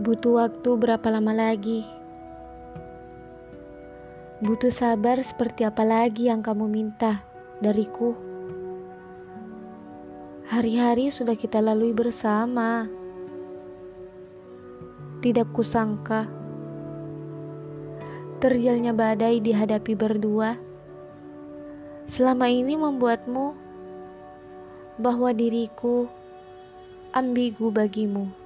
Butuh waktu berapa lama lagi? Butuh sabar seperti apa lagi yang kamu minta dariku? Hari-hari sudah kita lalui bersama. Tidak kusangka terjalnya badai dihadapi berdua. Selama ini membuatmu bahwa diriku ambigu bagimu.